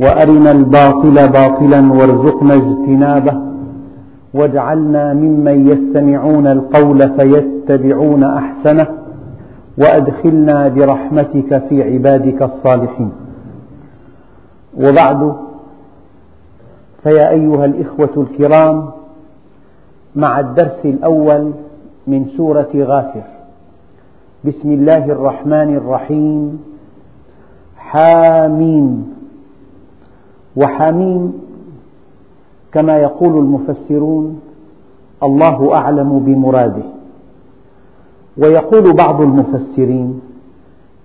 وأرنا الباطل باطلا وارزقنا اجتنابه. واجعلنا ممن يستمعون القول فيتبعون أحسنه. وأدخلنا برحمتك في عبادك الصالحين. وبعد فيا أيها الإخوة الكرام مع الدرس الأول من سورة غافر. بسم الله الرحمن الرحيم. حامين وحميم كما يقول المفسرون الله أعلم بمراده. ويقول بعض المفسرين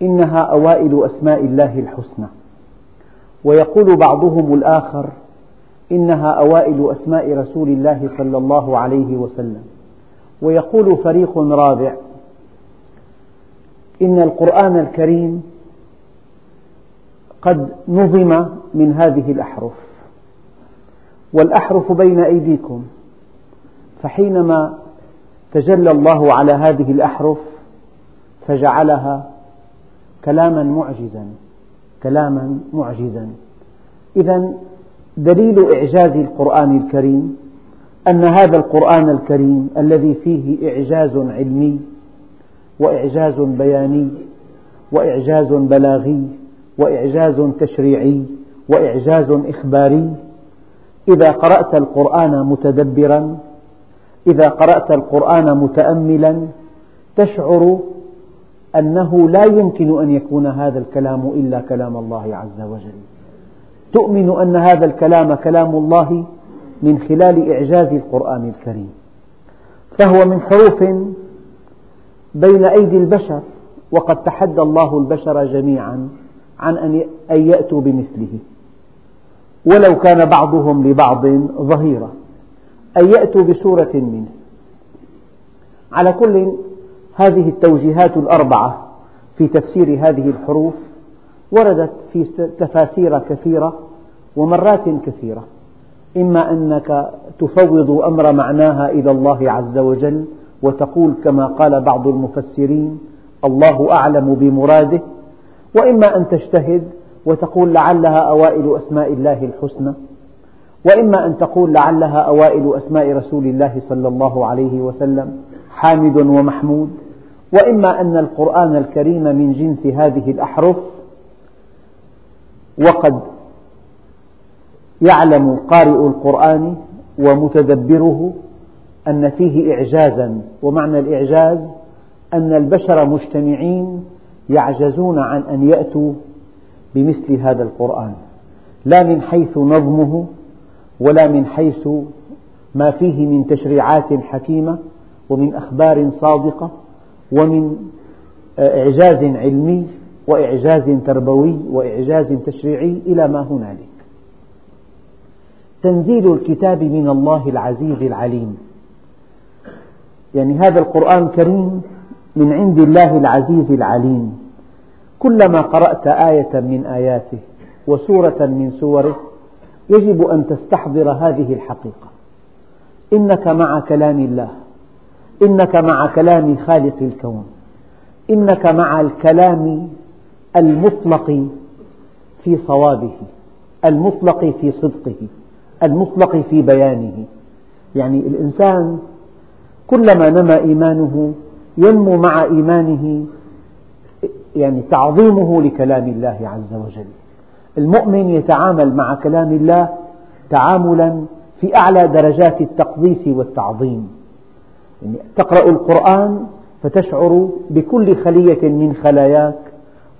إنها أوائل أسماء الله الحسنى. ويقول بعضهم الآخر إنها أوائل أسماء رسول الله صلى الله عليه وسلم. ويقول فريق رابع إن القرآن الكريم قد نظم من هذه الأحرف. والأحرف بين أيديكم. فحينما تجلى الله على هذه الأحرف فجعلها كلاما معجزا. كلاما معجزا. إذا دليل إعجاز القرآن الكريم أن هذا القرآن الكريم الذي فيه إعجاز علمي وإعجاز بياني وإعجاز بلاغي وإعجاز تشريعي وإعجاز إخباري. إذا قرأت القرآن متدبرا إذا قرأت القرآن متأملا تشعر أنه لا يمكن أن يكون هذا الكلام إلا كلام الله عز وجل. تؤمن أن هذا الكلام كلام الله من خلال إعجاز القرآن الكريم. فهو من حروف بين أيدي البشر وقد تحدى الله البشر جميعا. عن أن يأتوا بمثله. ولو كان بعضهم لبعض ظهيرا. أن يأتوا بسورة منه. على كل هذه التوجيهات الأربعة في تفسير هذه الحروف وردت في تفاسير كثيرة ومرات كثيرة. إما أنك تفوض أمر معناها إلى الله عز وجل وتقول كما قال بعض المفسرين الله أعلم بمراده وإما أن تجتهد وتقول لعلها أوائل أسماء الله الحسنى وإما أن تقول لعلها أوائل أسماء رسول الله صلى الله عليه وسلم حامد ومحمود وإما أن القرآن الكريم من جنس هذه الأحرف وقد يعلم قارئ القرآن ومتدبره أن فيه إعجازا ومعنى الإعجاز أن البشر مجتمعين يعجزون عن أن يأتوا بمثل هذا القرآن. لا من حيث نظمه ولا من حيث ما فيه من تشريعات حكيمة ومن أخبار صادقة ومن إعجاز علمي وإعجاز تربوي وإعجاز تشريعي إلى ما هنالك. تنزيل الكتاب من الله العزيز العليم. يعني هذا القرآن الكريم من عند الله العزيز العليم. كلما قرأت آية من آياته وسورة من سوره يجب أن تستحضر هذه الحقيقة. إنك مع كلام الله إنك مع كلام خالق الكون إنك مع الكلام المطلق في صوابه المطلق في صدقه المطلق في بيانه. يعني الإنسان كلما نمى إيمانه ينمو مع إيمانه يعني تعظيمه لكلام الله عز وجل. المؤمن يتعامل مع كلام الله تعاملا في أعلى درجات التقديس والتعظيم. يعني تقرأ القرآن فتشعر بكل خلية من خلاياك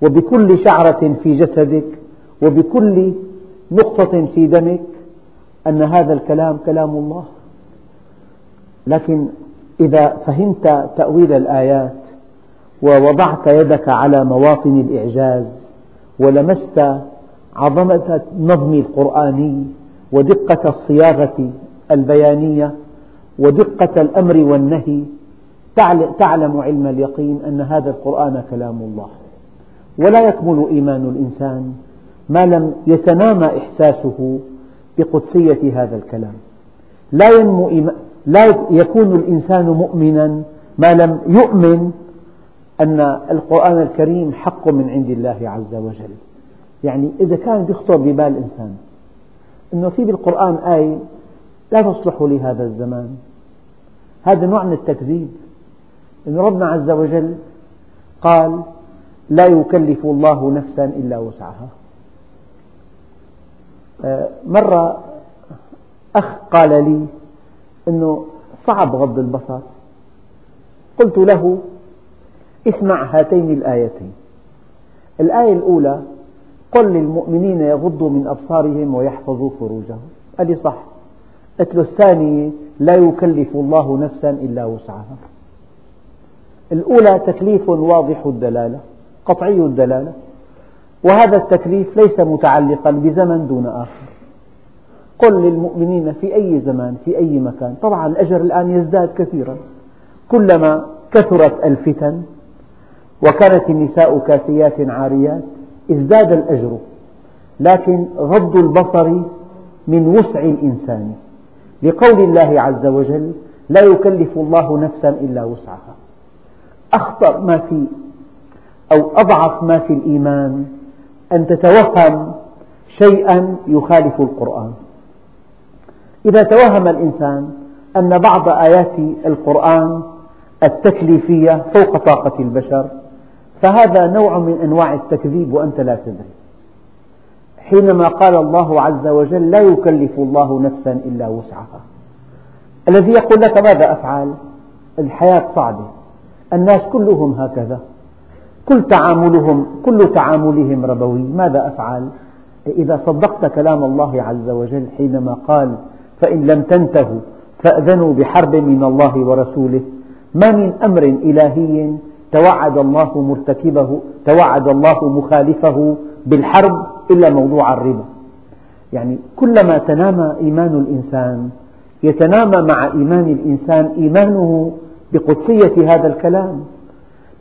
وبكل شعرة في جسدك وبكل نقطة في دمك أن هذا الكلام كلام الله. لكن إذا فهمت تأويل الآيات ووضعت يدك على مواطن الإعجاز ولمست عظمة النظم القرآني ودقة الصياغة البيانية ودقة الأمر والنهي. تعلم علم اليقين أن هذا القرآن كلام الله. ولا يكمل إيمان الإنسان ما لم يتنامى إحساسه بقدسية هذا الكلام. لا, ينمو لا يكون الإنسان مؤمنا ما لم يؤمن أن القرآن الكريم حق من عند الله عز وجل. يعني إذا كان يخطر ببال إنسان أنه في بالقرآن آية لا تصلح لهذا الزمان. هذا نوع من التكذيب. أن ربنا عز وجل قال لا يكلف الله نفسا إلا وسعها. آه، مرة أخ قال لي أنه صعب غض البصر. قلت له اسمع هاتين الآيتين. الآية الأولى قل للمؤمنين يغضوا من أبصارهم ويحفظوا فروجهم. قال لي صح. قلت له الثانية لا يكلف الله نفسا إلا وسعها. الأولى تكليف واضح الدلالة قطعي الدلالة. وهذا التكليف ليس متعلقا بزمن دون آخر. قل للمؤمنين في أي زمان في أي مكان. طبعا الأجر الآن يزداد كثيرا. كلما كثرت الفتن وكانت النساء كاسيات عاريات ازداد الأجر لكن غض البصر من وسع الإنسان. لقول الله عز وجل لا يكلف الله نفسا إلا وسعها. أخطر ما في أو أضعف ما في الإيمان أن تتوهم شيئا يخالف القرآن. إذا توهم الإنسان أن بعض آيات القرآن التكليفية فوق طاقة البشر فهذا نوع من أنواع التكذيب وأنت لا تدري. حينما قال الله عز وجل لا يكلف الله نفسا إلا وسعها. الذي يقول لك ماذا أفعل؟ الحياة صعبة. الناس كلهم هكذا. كل تعاملهم كل تعاملهم ربوي. ماذا أفعل؟ إذا صدقت كلام الله عز وجل حينما قال فإن لم تنتهوا فأذنوا بحرب من الله ورسوله. ما من أمر إلهي توعد الله مرتكبه توعد الله مخالفه بالحرب إلا موضوع الربا. يعني كلما تنامى إيمان الإنسان يتنامى مع إيمان الإنسان إيمانه بقدسية هذا الكلام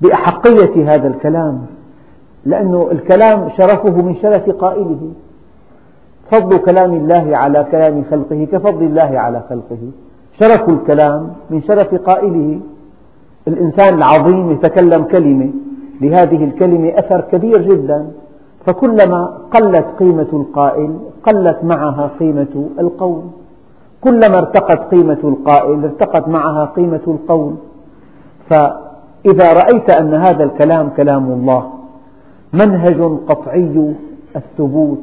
بأحقية هذا الكلام لأن الكلام شرفه من شرف قائله. فضل كلام الله على كلام خلقه كفضل الله على خلقه. شرف الكلام من شرف قائله. الإنسان العظيم يتكلم كلمة لهذه الكلمة أثر كبير جدا. فكلما قلت قيمة القائل قلت معها قيمة القول. كلما ارتقت قيمة القائل ارتقت معها قيمة القول. فإذا رأيت أن هذا الكلام كلام الله منهج قطعي الثبوت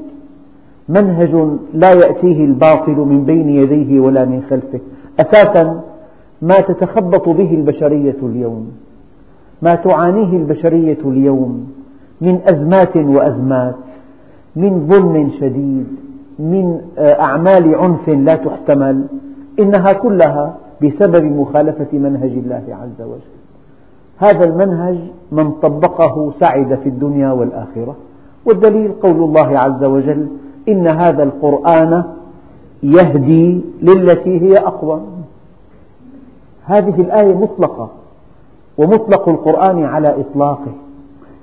منهج لا يأتيه الباطل من بين يديه ولا من خلفه. أساسا ما تتخبط به البشرية اليوم ما تعانيه البشرية اليوم من أزمات وأزمات من ظلم شديد من آه، أعمال عنف لا تحتمل إنها كلها بسبب مخالفة منهج الله عز وجل. هذا المنهج من طبقه سعد في الدنيا والآخرة والدليل قول الله عز وجل إن هذا القرآن يهدي للتي هي أقوى هذه الآية مطلقة ومطلق القرآن على إطلاقه.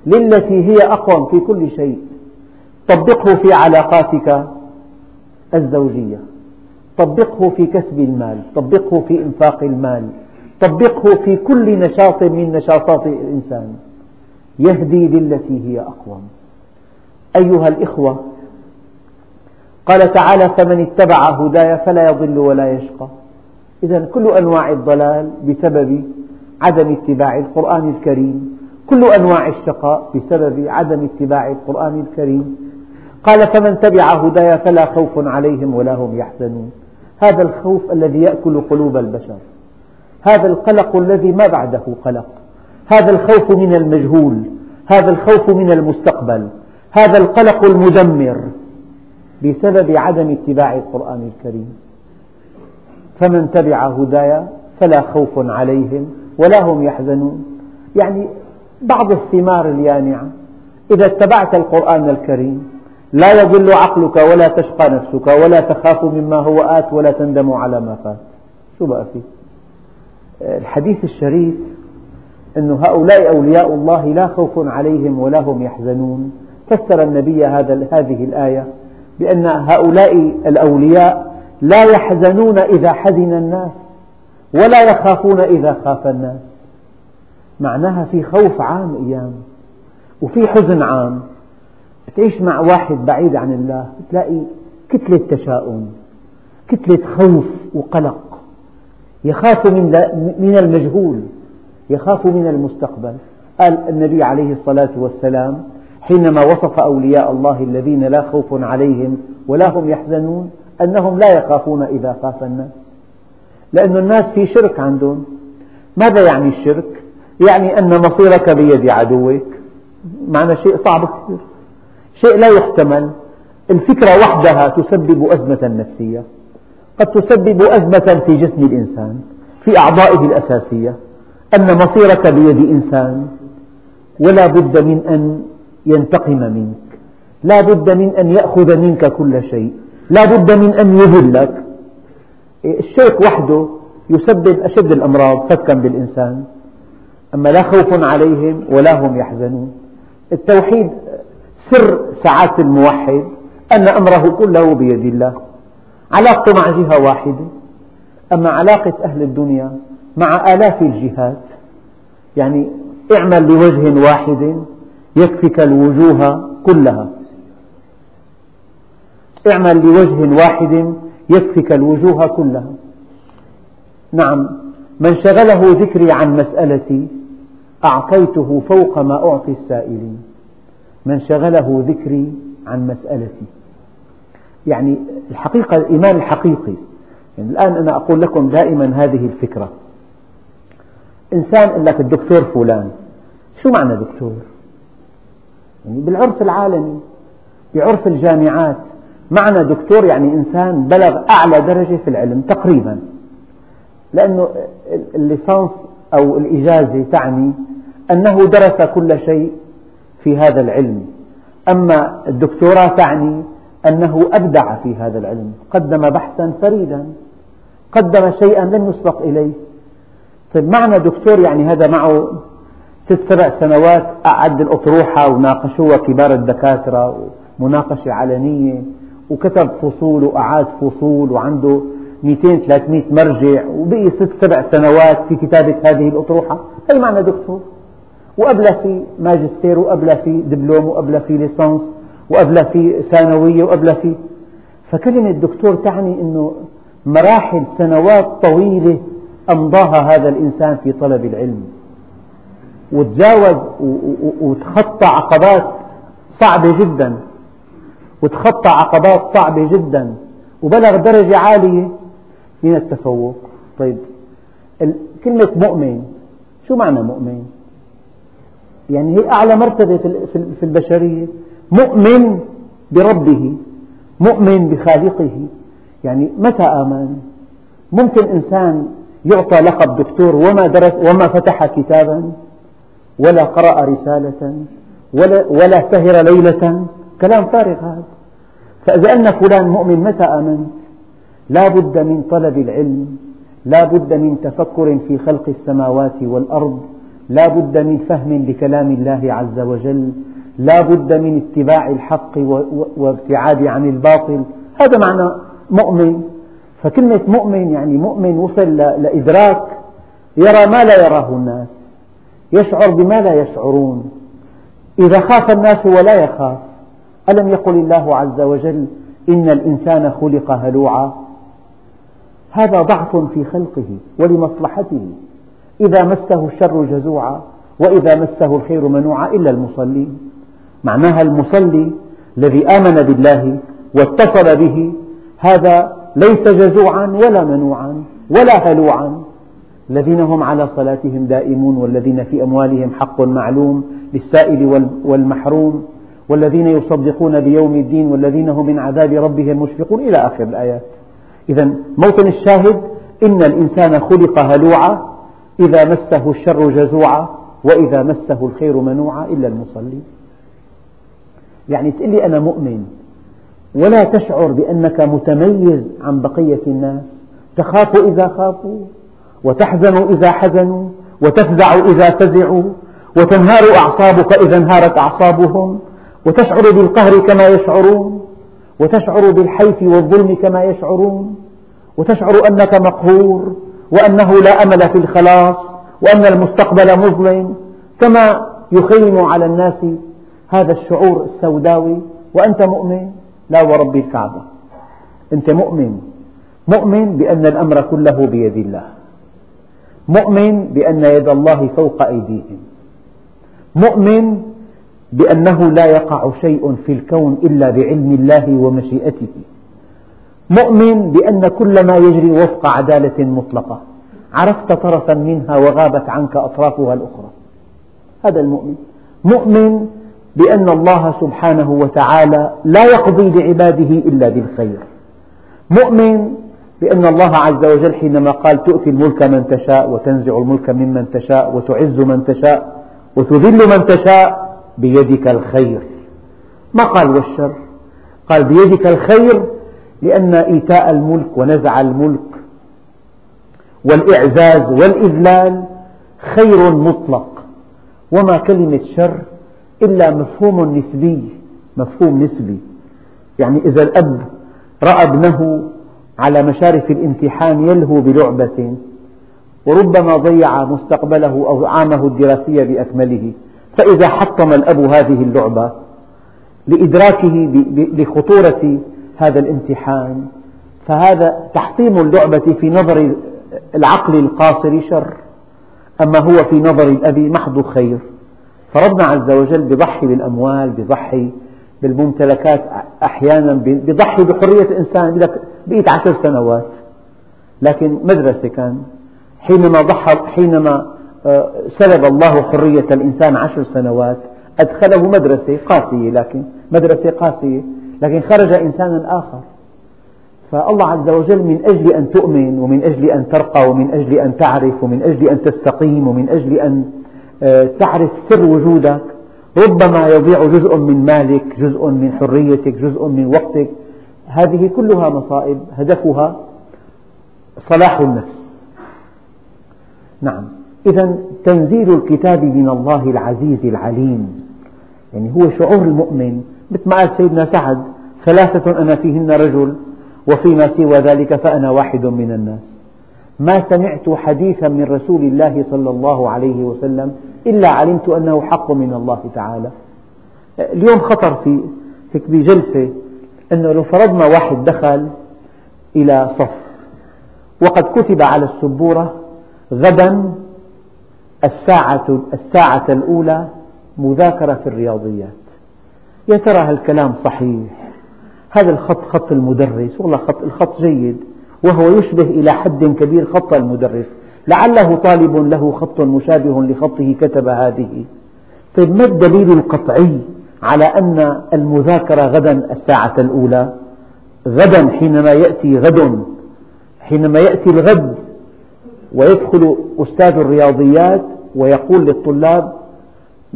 للتي هي أقوم في كل شيء. طبقه في علاقاتك الزوجية. طبقه في كسب المال. طبقه في إنفاق المال. طبقه في كل نشاط من نشاطات الإنسان. يهدي للتي هي أقوم أيها الإخوة قال تعالى فمن اتبع هداي فلا يضل ولا يشقى. إذا كل أنواع الضلال بسبب عدم اتباع القرآن الكريم كل أنواع الشقاء بسبب عدم اتباع القرآن الكريم. قال فمن تبع هداي فلا خوف عليهم ولا هم يحزنون. هذا الخوف الذي يأكل قلوب البشر. هذا القلق الذي ما بعده قلق. هذا الخوف من المجهول. هذا الخوف من المستقبل. هذا القلق المدمر بسبب عدم اتباع القرآن الكريم. فمن تبع هداي فلا خوف عليهم ولا هم يحزنون. يعني بعض الثمار اليانعة إذا اتبعت القرآن الكريم لا يضل عقلك ولا تشقى نفسك ولا تخاف مما هو آت ولا تندم على ما فات. شو بقى فيه؟ الحديث الشريف أن هؤلاء أولياء الله لا خوف عليهم ولا هم يحزنون. فسر النبي هذا هذه الآية بأن هؤلاء الأولياء لا يحزنون إذا حزن الناس ولا يخافون إذا خاف الناس. معناها في خوف عام أيام وفي حزن عام. تعيش مع واحد بعيد عن الله تلاقي كتلة تشاؤم كتلة خوف وقلق. يخاف من المجهول يخاف من المستقبل. قال النبي عليه الصلاة والسلام حينما وصف أولياء الله الذين لا خوف عليهم ولا هم يحزنون أنهم لا يخافون إذا خاف الناس. لأن الناس في شرك عندهم. ماذا يعني الشرك؟ يعني أن مصيرك بيد عدوك. معنى شيء صعب كثير. شيء لا يحتمل. الفكرة وحدها تسبب أزمة نفسية. قد تسبب أزمة في جسم الإنسان في أعضائه الأساسية. أن مصيرك بيد إنسان. ولا بد من أن ينتقم منك. لا بد من أن يأخذ منك كل شيء. لا بد من أن يذلك الشرك وحده يسبب أشد الأمراض فتكا بالإنسان. أما لا خوف عليهم ولا هم يحزنون. التوحيد سر سعادة الموحد أن أمره كله بيد الله. علاقته مع جهة واحدة. أما علاقة أهل الدنيا مع آلاف الجهات. يعني اعمل لوجه واحد يكفك الوجوه كلها. اعمل لوجه واحد يكفك الوجوه كلها. نعم من شغله ذكري عن مسألتي أعطيته فوق ما أعطي السائلين. من شغله ذكري عن مسألتي. يعني الحقيقة الإيمان الحقيقي. يعني الآن أنا أقول لكم دائما هذه الفكرة. إنسان يقول لك الدكتور فلان شو معنى دكتور؟ يعني بالعرف العالمي بعرف الجامعات. معنى دكتور يعني إنسان بلغ أعلى درجة في العلم تقريبا. لأنه الليسانس أو الإجازة تعني أنه درس كل شيء في هذا العلم. أما الدكتوراه تعني أنه أبدع في هذا العلم. قدم بحثا فريدا. قدم شيئا لم يسبق إليه. طيب معنى دكتور يعني هذا معه ست سبع سنوات أعد الأطروحة وناقشوها كبار الدكاترة مناقشة علنية. وكتب فصول وأعاد فصول وعنده 200 300 مرجع وبقي ست سبع سنوات في كتابة هذه الأطروحة. هي معنى دكتور. وقبل في ماجستير وقبل في دبلوم وقبل في ليسانس وقبل في ثانوية وقبل في فكلمة دكتور تعني أنه مراحل سنوات طويلة أمضاها هذا الإنسان في طلب العلم. وتجاوز وتخطى عقبات صعبة جدا. وتخطى عقبات صعبة جدا وبلغ درجة عالية من التفوق. طيب كلمة مؤمن شو معنى مؤمن؟ يعني هي أعلى مرتبة في البشرية. مؤمن بربه مؤمن بخالقه. يعني متى آمن؟ ممكن إنسان يعطى لقب دكتور وما درس وما فتح كتابا ولا قرأ رسالة ولا, ولا سهر ليلة. كلام فارغ هذا. فإذا أن فلان مؤمن متى آمنت؟ لا بد من طلب العلم لا بد من تفكر في خلق السماوات والأرض لا بد من فهم لكلام الله عز وجل لا بد من اتباع الحق وابتعاد عن الباطل. هذا معنى مؤمن. فكلمة مؤمن يعني مؤمن وصل لإدراك يرى ما لا يراه الناس يشعر بما لا يشعرون. إذا خاف الناس ولا يخاف ألم يقل الله عز وجل إن الإنسان خلق هلوعا؟ هذا ضعف في خلقه ولمصلحته. إذا مسه الشر جزوعا وإذا مسه الخير منوعا إلا المصلين معناها المصلي الذي آمن بالله واتصل به هذا ليس جزوعا ولا منوعا ولا هلوعا. الذين هم على صلاتهم دائمون والذين في أموالهم حق معلوم للسائل والمحروم. والذين يصدقون بيوم الدين والذين هم من عذاب ربهم مشفقون إلى آخر الآيات. إذا موطن الشاهد إن الإنسان خلق هلوعا إذا مسه الشر جزوعا وإذا مسه الخير منوعا إلا المصلين يعني تقول لي أنا مؤمن ولا تشعر بأنك متميز عن بقية الناس. تخاف إذا خافوا وتحزن إذا حزنوا وتفزع إذا فزعوا وتنهار أعصابك إذا انهارت أعصابهم وتشعر بالقهر كما يشعرون وتشعر بالحيف والظلم كما يشعرون وتشعر أنك مقهور وأنه لا أمل في الخلاص وأن المستقبل مظلم كما يخيم على الناس هذا الشعور السوداوي وأنت مؤمن لا ورب الكعبة. أنت مؤمن. مؤمن بأن الأمر كله بيد الله. مؤمن بأن يد الله فوق أيديهم. مؤمن بأنه لا يقع شيء في الكون إلا بعلم الله ومشيئته. مؤمن بأن كل ما يجري وفق عدالة مطلقة. عرفت طرفا منها وغابت عنك أطرافها الأخرى. هذا المؤمن. مؤمن بأن الله سبحانه وتعالى لا يقضي لعباده إلا بالخير. مؤمن بأن الله عز وجل حينما قال تؤتي الملك من تشاء وتنزع الملك ممن تشاء وتعز من تشاء وتذل من تشاء بيدك الخير. ما قال والشر؟ قال بيدك الخير لأن إيتاء الملك ونزع الملك والإعزاز والإذلال خير مطلق. وما كلمة شر إلا مفهوم نسبي مفهوم نسبي. يعني إذا الأب رأى ابنه على مشارف الامتحان يلهو بلعبة وربما ضيع مستقبله أو عامه الدراسي بأكمله. فإذا حطم الأب هذه اللعبة لإدراكه لخطورة هذا الامتحان فهذا تحطيم اللعبة في نظر العقل القاصر شر أما هو في نظر الأب محض خير. فربنا عز وجل بضحي بالأموال بضحي بالممتلكات أحيانا بضحي بحرية الإنسان لك بقيت عشر سنوات. لكن مدرسة كان حينما ضحى حينما سلب الله حرية الإنسان عشر سنوات أدخله مدرسة قاسية لكن مدرسة قاسية لكن خرج إنسانا آخر. فالله عز وجل من أجل أن تؤمن ومن أجل أن ترقى ومن أجل أن تعرف ومن أجل أن تستقيم ومن أجل أن آه، تعرف سر وجودك. ربما يضيع جزء من مالك جزء من حريتك جزء من وقتك. هذه كلها مصائب هدفها صلاح النفس. نعم. إذا تنزيل الكتاب من الله العزيز العليم. يعني هو شعور المؤمن مثل ما قال سيدنا سعد ثلاثة أنا فيهن رجل وفيما سوى ذلك فأنا واحد من الناس. ما سمعت حديثا من رسول الله صلى الله عليه وسلم إلا علمت أنه حق من الله تعالى. اليوم خطر في هيك بجلسة أنه لو فرضنا واحد دخل إلى صف وقد كتب على السبورة غدا الساعة, الساعة الأولى مذاكرة في الرياضيات. يا ترى هالكلام صحيح؟ هذا الخط خط المدرس والله خط الخط جيد وهو يشبه إلى حد كبير خط المدرس. لعله طالب له خط مشابه لخطه كتب هذه. طيب ما الدليل القطعي على أن المذاكرة غدا الساعة الأولى؟ غدا حينما يأتي غد حينما يأتي الغد. ويدخل أستاذ الرياضيات ويقول للطلاب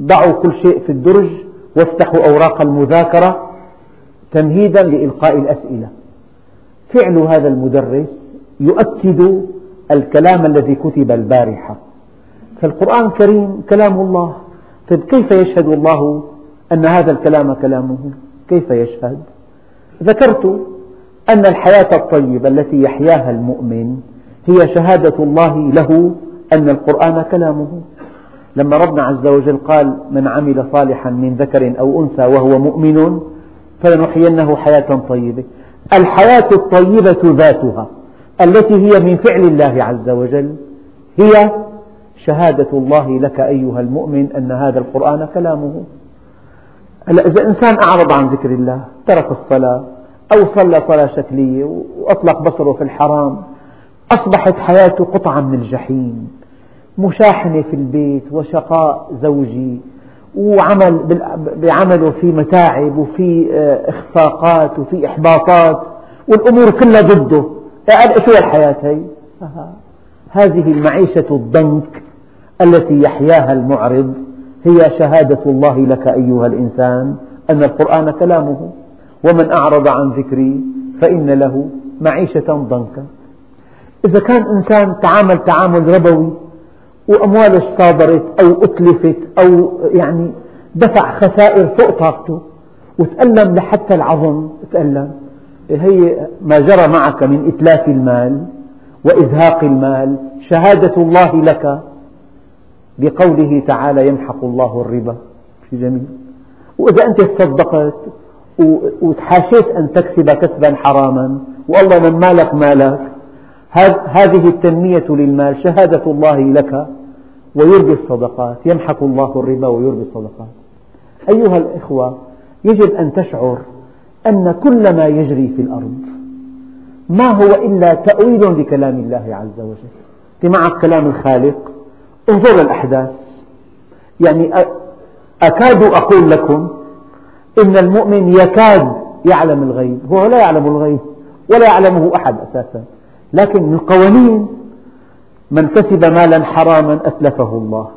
ضعوا كل شيء في الدرج وافتحوا أوراق المذاكرة تمهيدا لإلقاء الأسئلة. فعل هذا المدرس يؤكد الكلام الذي كتب البارحة. فالقرآن الكريم كلام الله. طيب كيف يشهد الله أن هذا الكلام كلامه؟ كيف يشهد؟ ذكرت أن الحياة الطيبة التي يحياها المؤمن هي شهادة الله له أن القرآن كلامه. لما ربنا عز وجل قال من عمل صالحا من ذكر أو أنثى وهو مؤمن فلنحيينه حياة طيبة. الحياة الطيبة ذاتها التي هي من فعل الله عز وجل هي شهادة الله لك أيها المؤمن أن هذا القرآن كلامه. هلا إذا إنسان أعرض عن ذكر الله ترك الصلاة أو صلى صلاة شكلية وأطلق بصره في الحرام أصبحت حياته قطعة من الجحيم مشاحنة في البيت وشقاء زوجي وعمل بعمله في متاعب وفي آه، إخفاقات وفي إحباطات والأمور كلها ضده. شو الحياة هي؟ هذه المعيشة الضنك التي يحياها المعرض هي شهادة الله لك أيها الإنسان أن القرآن كلامه. ومن أعرض عن ذكري فإن له معيشة ضنكا. إذا كان إنسان تعامل تعامل ربوي وأمواله صادرت أو أتلفت أو يعني دفع خسائر فوق طاقته وتألم لحتى العظم تألم هي ما جرى معك من إتلاف المال وإزهاق المال شهادة الله لك بقوله تعالى يمحق الله الربا. في جميل. وإذا أنت تصدقت وتحاشيت أن تكسب كسبا حراما والله من مالك مالك هذه التنمية للمال شهادة الله لك ويربي الصدقات يمحق الله الربا ويربي الصدقات. أيها الإخوة يجب أن تشعر أن كل ما يجري في الأرض ما هو إلا تأويل لكلام الله عز وجل. أنت معك كلام الخالق انظر الأحداث. يعني أكاد أقول لكم إن المؤمن يكاد يعلم الغيب هو لا يعلم الغيب ولا يعلمه أحد أساسا. لكن القوانين من كسب مالا حراما أتلفه الله.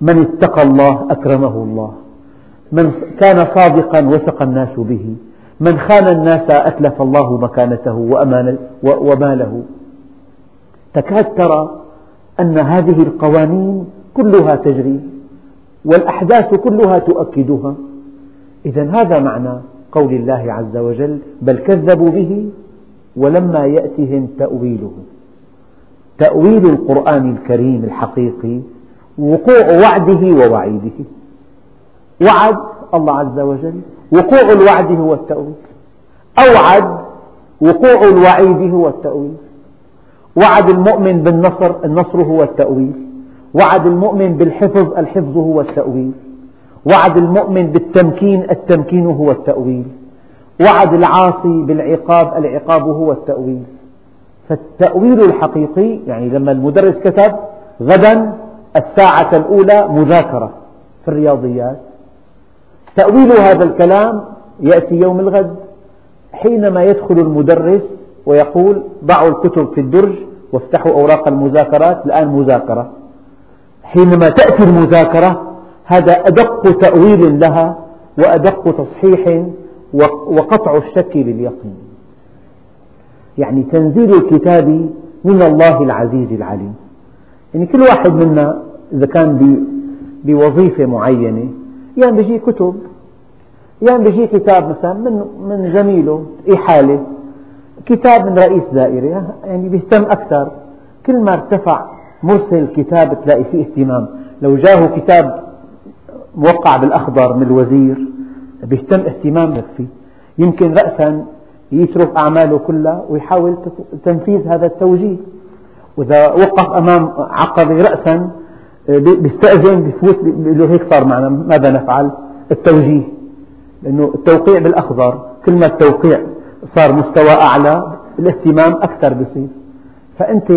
من اتقى الله أكرمه الله. من كان صادقا وثق الناس به. من خان الناس أتلف الله مكانته وماله. تكاد ترى أن هذه القوانين كلها تجري والأحداث كلها تؤكدها. إذا هذا معنى قول الله عز وجل بل كذبوا به ولما يأتهم تأويله. تأويل القرآن الكريم الحقيقي وقوع وعده ووعيده. وعد الله عز وجل وقوع الوعد هو التأويل. أوعد وقوع الوعيد هو التأويل. وعد المؤمن بالنصر النصر هو التأويل. وعد المؤمن بالحفظ الحفظ هو التأويل. وعد المؤمن بالتمكين التمكين هو التأويل. وعد العاصي بالعقاب العقاب هو التأويل. فالتأويل الحقيقي يعني لما المدرس كتب غدا الساعة الأولى مذاكرة في الرياضيات. تأويل هذا الكلام يأتي يوم الغد حينما يدخل المدرس ويقول ضعوا الكتب في الدرج وافتحوا أوراق المذاكرات الآن مذاكرة. حينما تأتي المذاكرة هذا أدق تأويل لها وأدق تصحيح وقطع الشك باليقين. يعني تنزيل الكتاب من الله العزيز العليم. يعني كل واحد منا إذا كان بوظيفة معينة يعني بيجي كتب يعني بيجي كتاب مثلا من من زميله إحالة كتاب من رئيس دائرة يعني بيهتم أكثر. كل ما ارتفع مرسل الكتاب تلاقي فيه اهتمام. لو جاه كتاب موقع بالأخضر من الوزير بيهتم اهتمام فيه يمكن رأسا يترك أعماله كلها ويحاول تنفيذ هذا التوجيه. وإذا وقف أمام عقبة رأسا بيستأذن بفوت بيقول له هيك صار معنا ماذا نفعل؟ التوجيه. لأنه التوقيع بالأخضر كل ما التوقيع صار مستوى أعلى الاهتمام أكثر بصير فأنت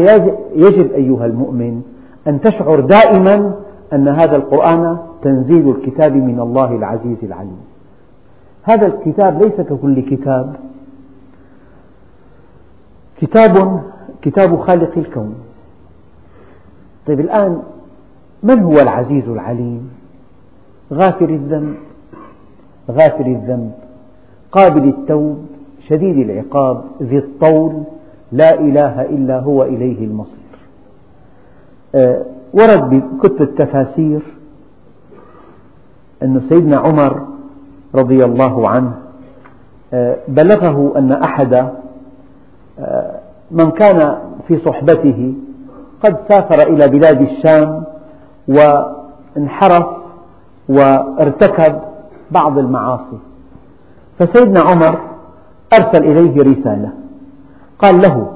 يجب أيها المؤمن أن تشعر دائما أن هذا القرآن تنزيل الكتاب من الله العزيز العليم. هذا الكتاب ليس ككل كتاب. كتاب كتاب خالق الكون. طيب الآن من هو العزيز العليم؟ غافر الذنب غافر الذنب. قابل التوب شديد العقاب ذي الطول لا إله إلا هو إليه المصير. أه ورد بكتب التفاسير أن سيدنا عمر رضي الله عنه أه بلغه أن أحد أه من كان في صحبته قد سافر إلى بلاد الشام وانحرف وارتكب بعض المعاصي. فسيدنا عمر أرسل إليه رسالة قال له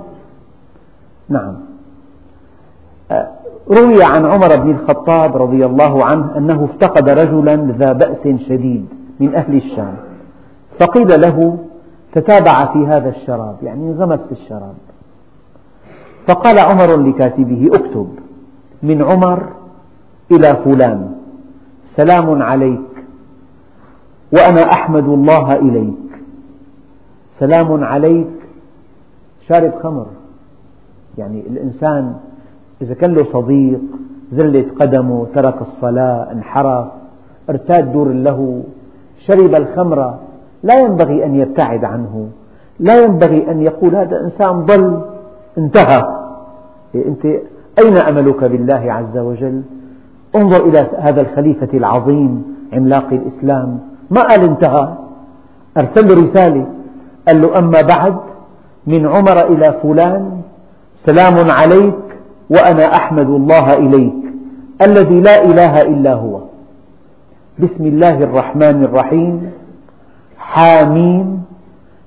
نعم روي عن عمر بن الخطاب رضي الله عنه أنه افتقد رجلا ذا بأس شديد. من أهل الشام. فقيل له تتابع في هذا الشراب يعني انغمس في الشراب. فقال عمر لكاتبه اكتب. من عمر إلى فلان. سلام عليك. وأنا أحمد الله إليك. سلام عليك. شارب خمر. يعني الإنسان إذا كان له صديق زلت قدمه ترك الصلاة انحرف ارتاد دور له. شرب الخمر لا ينبغي أن يبتعد عنه. لا ينبغي أن يقول هذا إنسان ضل انتهى. إيه، أنت أين أملك بالله عز وجل؟ انظر إلى هذا الخليفة العظيم عملاق الإسلام. ما قال انتهى؟ أرسل له رسالة. قال له أما بعد من عمر إلى فلان سلام عليك وأنا أحمد الله إليك الذي لا إله إلا هو. بسم الله الرحمن الرحيم. حاميم.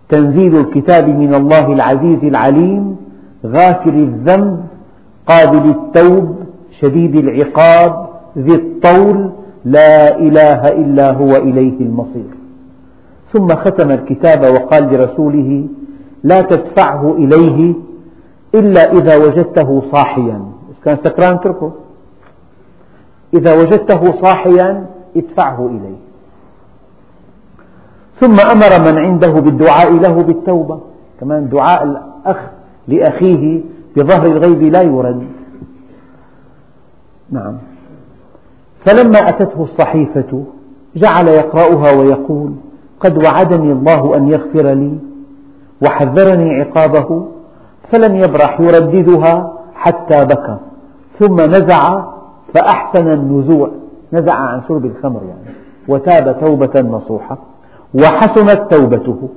تنزيل الكتاب من الله العزيز العليم. غافر الذنب. قابل التوب. شديد العقاب. ذي الطول. لا إله إلا هو إليه المصير. ثم ختم الكتاب وقال لرسوله لا تدفعه إليه إلا إذا وجدته صاحيا. كان سكران اتركه إذا وجدته صاحيا ادفعه إليه. ثم أمر من عنده بالدعاء له بالتوبة. كمان دعاء الأخ لأخيه بظهر الغيب لا يرد. نعم. فلما أتته الصحيفة جعل يقرأها ويقول قد وعدني الله أن يغفر لي وحذرني عقابه فلم يبرح يرددها حتى بكى. ثم نزع فأحسن النزوع. نزع عن شرب الخمر يعني. وتاب توبة نصوحة وحسنت توبته.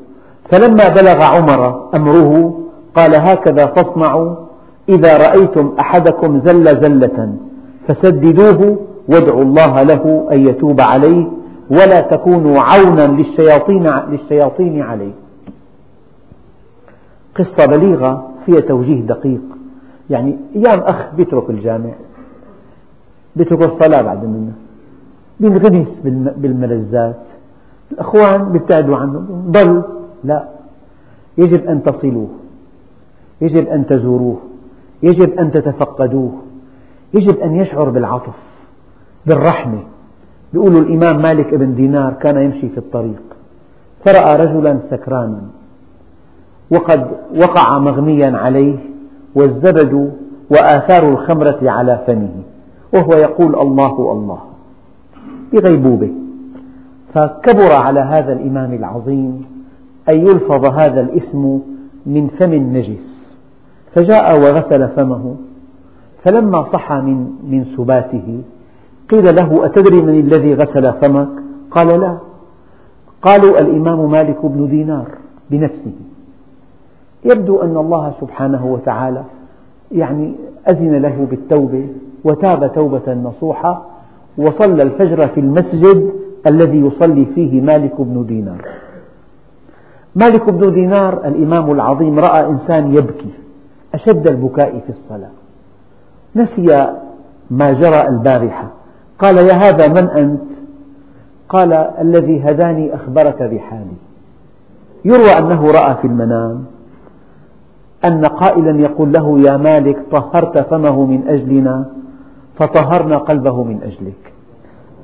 فلما بلغ عمر أمره قال هكذا تصنعوا إذا رأيتم أحدكم زل زلة فسددوه وادعوا الله له أن يتوب عليه ولا تكونوا عونا للشياطين, للشياطين عليه. قصة بليغة فيها توجيه دقيق. يعني أيام أخ بيترك الجامع بيترك الصلاة بعد منه. بينغمس بالملذات. الأخوان بيبتعدوا عنه ضل. لا. يجب أن تصلوه. يجب أن تزوروه. يجب أن تتفقدوه. يجب أن يشعر بالعطف بالرحمة. يقول الإمام مالك بن دينار كان يمشي في الطريق. فرأى رجلا سكرانا. وقد وقع مغميا عليه والزبد وآثار الخمرة على فمه. وهو يقول الله الله. بغيبوبة. فكبر على هذا الإمام العظيم أن يلفظ هذا الاسم من فم نجس فجاء وغسل فمه. فلما صحى من, من سباته قيل له أتدري من الذي غسل فمك؟ قال لا. قالوا الإمام مالك بن دينار بنفسه. يبدو أن الله سبحانه وتعالى يعني أذن له بالتوبة وتاب توبة نصوحة وصلى الفجر في المسجد الذي يصلي فيه مالك بن دينار. مالك بن دينار الإمام العظيم رأى إنسان يبكي أشد البكاء في الصلاة. نسي ما جرى البارحة. قال يا هذا من أنت؟ قال الذي هداني أخبرك بحالي. يروى أنه رأى في المنام أن قائلا يقول له يا مالك طهرت فمه من أجلنا؟ فطهرنا قلبه من أجلك.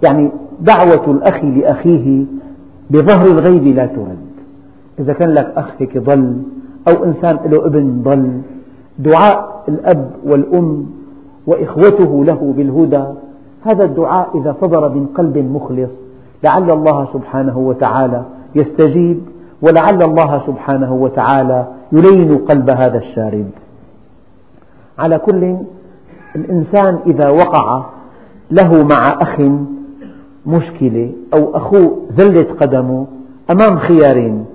يعني دعوة الأخ لأخيه بظهر الغيب لا ترد. إذا كان لك أخ ضل أو إنسان له ابن ضل دعاء الأب والأم وإخوته له بالهدى هذا الدعاء إذا صدر من قلب مخلص لعل الله سبحانه وتعالى يستجيب ولعل الله سبحانه وتعالى يلين قلب هذا الشارد على كل الإنسان إذا وقع له مع أخ مشكلة أو أخوه زلت قدمه أمام خيارين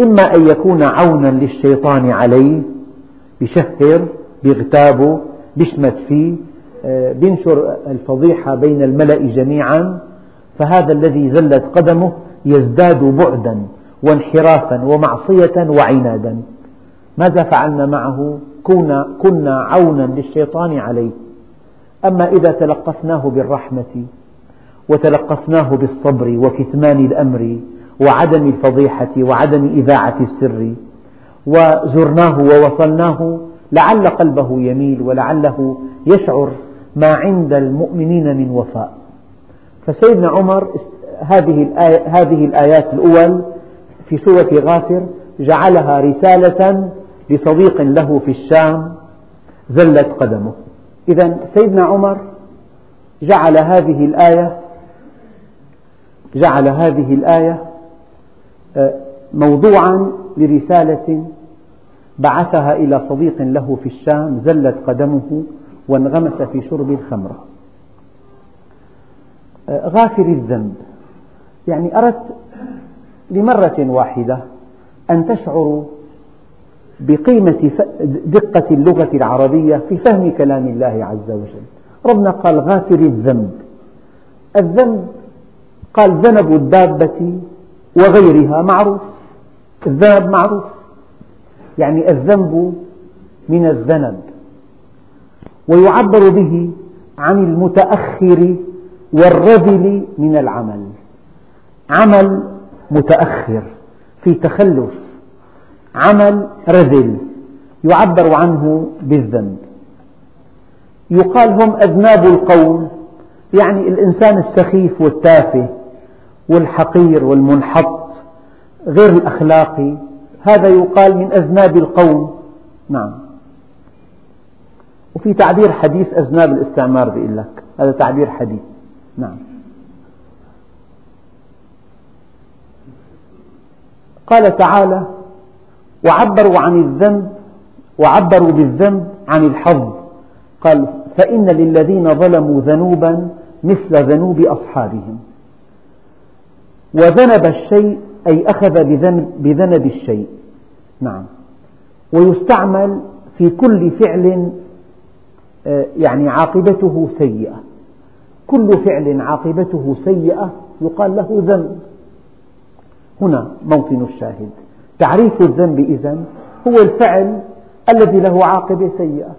إما أن يكون عونا للشيطان عليه بشهر بيغتابه بيشمت فيه آه، بينشر الفضيحة بين الملأ جميعا فهذا الذي زلت قدمه يزداد بعدا وانحرافا ومعصية وعنادا. ماذا فعلنا معه؟ كنا, كنا عونا للشيطان عليه. أما إذا تلقفناه بالرحمة وتلقفناه بالصبر وكتمان الأمر وعدم الفضيحة وعدم إذاعة السر وزرناه ووصلناه لعل قلبه يميل ولعله يشعر ما عند المؤمنين من وفاء. فسيدنا عمر هذه, هذه الآيات الأول في سورة غافر جعلها رسالة لصديق له في الشام زلت قدمه. إذا سيدنا عمر جعل هذه الآية جعل هذه الآية آه، موضوعا لرسالة بعثها إلى صديق له في الشام زلت قدمه وانغمس في شرب الخمرة غافر الذنب. يعني أردت لمرة واحدة أن تشعروا بقيمة دقة اللغة العربية في فهم كلام الله عز وجل. ربنا قال غافر الذنب. الذنب قال ذنب الدابة وغيرها معروف. الذنب معروف. يعني الذنب من الذنب. ويعبر به عن المتأخر والرذل من العمل. عمل متأخر في تخلف عمل رذل يعبر عنه بالذنب. يقال هم أذناب القوم يعني الإنسان السخيف والتافه والحقير والمنحط غير الأخلاقي هذا يقال من أذناب القوم. نعم. وفي تعبير حديث أذناب الاستعمار بيقول لك هذا تعبير حديث. نعم. قال تعالى وعبروا عن الذنب وعبروا بالذنب عن الحظ. قال فإن للذين ظلموا ذنوبا مثل ذنوب أصحابهم. وذنب الشيء أي أخذ بذنب, بذنب الشيء. نعم. ويستعمل في كل فعل آه، يعني عاقبته سيئة. كل فعل عاقبته سيئة يقال له ذنب. هنا موطن الشاهد. تعريف الذنب إذن هو الفعل الذي له عاقبة سيئة.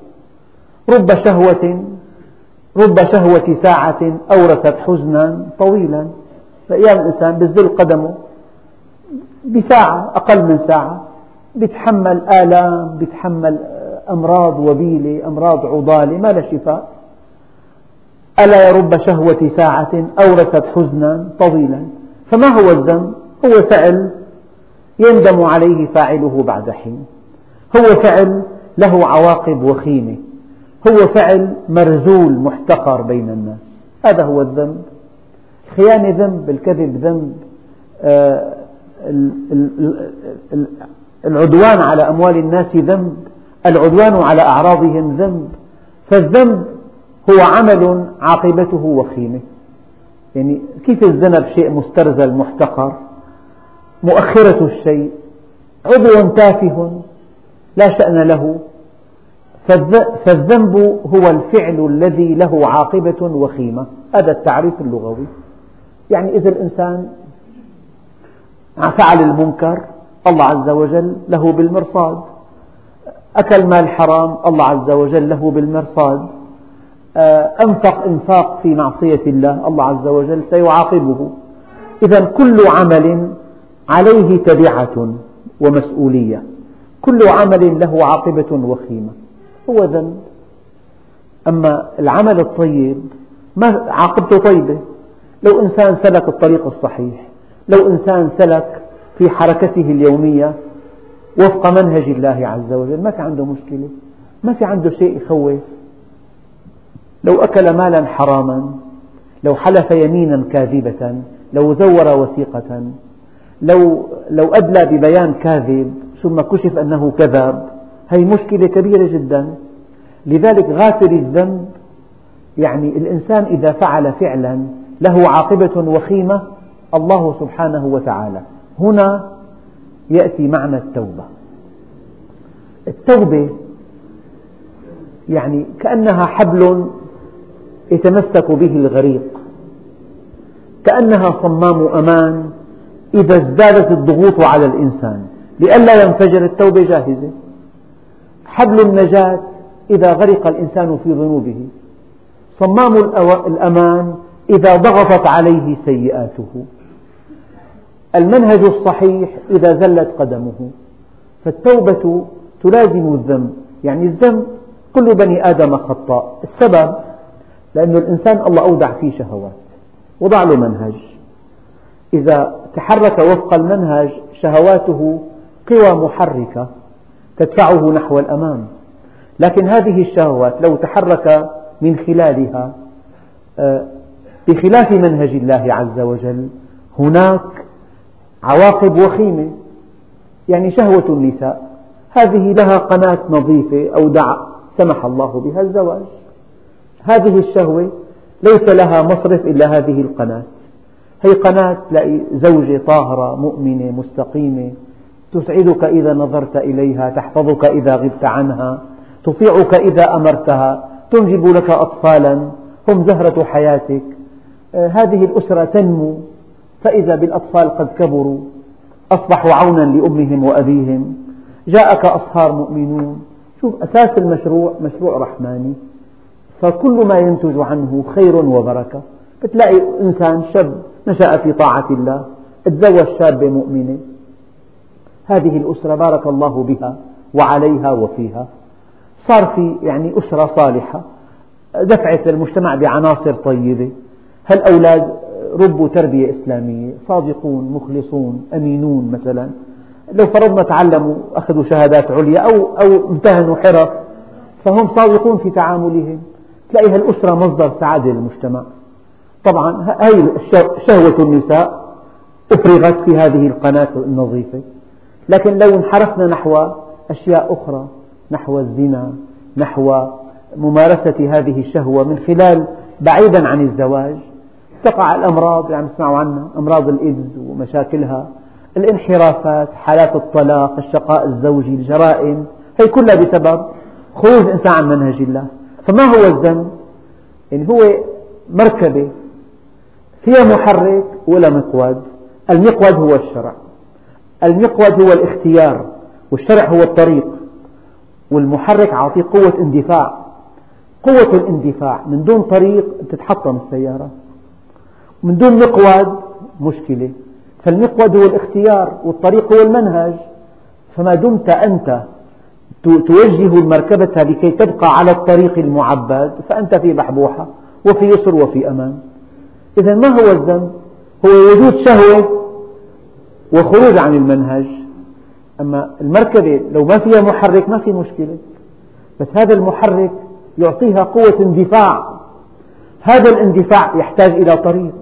رب شهوة رب شهوة ساعة أورثت حزنا طويلا. فأيام الإنسان بزل قدمه بساعة أقل من ساعة بيتحمل آلام بيتحمل أمراض وبيلة أمراض عضالة ما لا شفاء. ألا يا رب شهوة ساعة أورثت حزنا طويلا. فما هو الذنب؟ هو فعل يندم عليه فاعله بعد حين. هو فعل له عواقب وخيمة. هو فعل مرزول محتقر بين الناس. هذا هو الذنب. الخيانة ذنب الكذب ذنب. آه، العدوان على أموال الناس ذنب. العدوان على أعراضهم ذنب. فالذنب هو عمل عاقبته وخيمة. يعني كيف الذنب شيء مسترزل محتقر؟ مؤخرة الشيء عضو تافه لا شأن له فالذنب هو الفعل الذي له عاقبة وخيمة. هذا التعريف اللغوي. يعني إذا الإنسان فعل المنكر الله عز وجل له بالمرصاد. أكل مال حرام الله عز وجل له بالمرصاد. آه، أنفق إنفاق في معصية الله الله عز وجل سيعاقبه. إذا كل عمل عليه تبعة ومسؤولية. كل عمل له عاقبة وخيمة. هو ذنب. أما العمل الطيب ما عاقبته طيبة؟ لو إنسان سلك الطريق الصحيح لو إنسان سلك في حركته اليومية وفق منهج الله عز وجل ما في عنده مشكلة. ما في عنده شيء يخوف. لو أكل مالا حراما لو حلف يمينا كاذبة لو زور وثيقة لو, لو أدلى ببيان كاذب ثم كشف أنه كذب هذه مشكلة كبيرة جدا. لذلك غافر الذنب. يعني الإنسان إذا فعل فعلا له عاقبة وخيمة الله سبحانه وتعالى. هنا يأتي معنى التوبة. التوبة يعني كأنها حبل يتمسك به الغريق كأنها صمام أمان إذا ازدادت الضغوط على الإنسان لئلا ينفجر التوبة جاهزة حبل النجاة إذا غرق الإنسان في ذنوبه. صمام الأمان إذا ضغطت عليه سيئاته. المنهج الصحيح إذا زلت قدمه. فالتوبة تلازم الذنب. يعني الذنب كل بني آدم خطاء. السبب لأن الإنسان الله أودع فيه شهوات. وضع له منهج. إذا تحرك وفق المنهج شهواته قوى محركة تدفعه نحو الأمام. لكن هذه الشهوات لو تحرك من خلالها آه، بخلاف منهج الله عز وجل هناك عواقب وخيمة يعني شهوة النساء. هذه لها قناة نظيفة أو دع سمح الله بها الزواج. هذه الشهوة ليس لها مصرف إلا هذه القناة. هي قناة تلاقي زوجة طاهرة مؤمنة مستقيمة. تسعدك إذا نظرت إليها تحفظك إذا غبت عنها تطيعك إذا أمرتها تنجب لك أطفالا. هم زهرة حياتك. آه، هذه الأسرة تنمو. فإذا بالأطفال قد كبروا أصبحوا عونا لأمهم وأبيهم. جاءك أصهار مؤمنون. شوف أساس المشروع مشروع رحماني. فكل ما ينتج عنه خير وبركة. بتلاقي إنسان شاب. نشأ في طاعة الله تزوج شابة مؤمنة هذه الأسرة بارك الله بها وعليها وفيها. صار في يعني أسرة صالحة. دفعت المجتمع بعناصر طيبة. هالأولاد ربوا تربية إسلامية. صادقون مخلصون أمينون مثلا. لو فرضنا تعلموا أخذوا شهادات عليا أو, أو امتهنوا حرف فهم صادقون في تعاملهم. تلاقي هالأسرة مصدر سعادة للمجتمع. طبعا هذه شهوة النساء أفرغت في هذه القناة النظيفة لكن لو انحرفنا نحو أشياء أخرى نحو الزنا نحو ممارسة هذه الشهوة من خلال بعيدا عن الزواج تقع الأمراض اللي عم نسمع عنها أمراض الإيدز ومشاكلها الانحرافات حالات الطلاق الشقاء الزوجي الجرائم هي كلها بسبب خروج الإنسان عن منهج الله فما هو الذنب؟ يعني هو مركبة فيها محرك ولا مقود؟ المقود هو الشرع. المقود هو الاختيار والشرع هو الطريق. والمحرك عاطيه قوة اندفاع. قوة الاندفاع من دون طريق تتحطم السيارة. من دون مقود مشكلة. فالمقود هو الاختيار والطريق هو المنهج. فما دمت أنت توجه المركبة لكي تبقى على الطريق المعبد فأنت في بحبوحة وفي يسر وفي أمان. إذا ما هو الذنب؟ هو وجود شهوة وخروج عن المنهج. أما المركبة لو ما فيها محرك ما في مشكلة. بس هذا المحرك يعطيها قوة اندفاع. هذا الاندفاع يحتاج إلى طريق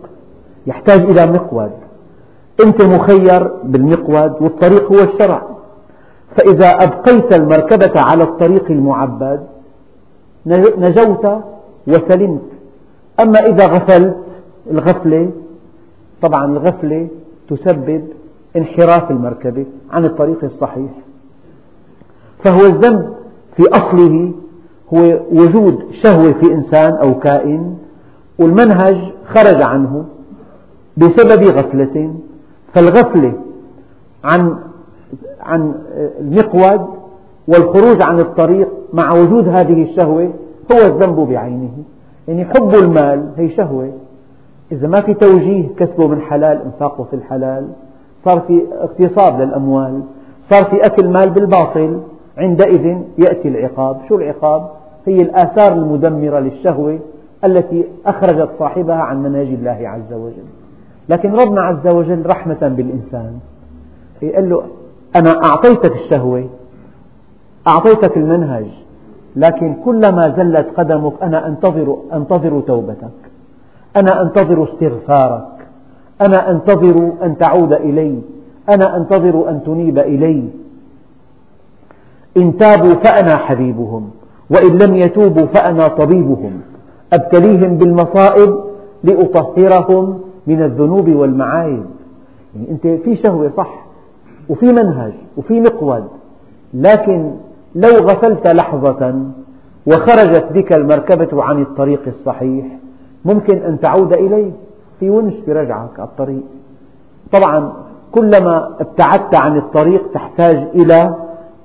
يحتاج إلى مقود. أنت مخير بالمقود والطريق هو الشرع. فإذا أبقيت المركبة على الطريق المعبد نجوت وسلمت. أما إذا غفلت الغفلة طبعا الغفلة تسبب انحراف المركبة عن الطريق الصحيح. فهو الذنب في أصله هو وجود شهوة في إنسان أو كائن والمنهج خرج عنه بسبب غفلة فالغفلة عن عن المقود والخروج عن الطريق مع وجود هذه الشهوة هو الذنب بعينه. يعني حب المال هي شهوة. إذا ما في توجيه كسبه من حلال انفاقه في الحلال. صار في اغتصاب للأموال. صار في أكل مال بالباطل. عندئذ يأتي العقاب. شو العقاب؟ هي الآثار المدمرة للشهوة التي أخرجت صاحبها عن منهج الله عز وجل. لكن ربنا عز وجل رحمة بالإنسان. قال له أنا أعطيتك الشهوة أعطيتك المنهج لكن كلما زلت قدمك أنا أنتظر, أنتظر توبتك. أنا أنتظر استغفارك. أنا أنتظر أن تعود إلي. أنا أنتظر أن تنيب إلي. إن تابوا فأنا حبيبهم وإن لم يتوبوا فأنا طبيبهم. أبتليهم بالمصائب لأطهرهم من الذنوب والمعايب. يعني أنت في شهوة صح وفي منهج وفي مقود. لكن لو غفلت لحظة وخرجت بك المركبة عن الطريق الصحيح ممكن أن تعود إليه في ونش برجعك على الطريق. طبعا كلما ابتعدت عن الطريق تحتاج إلى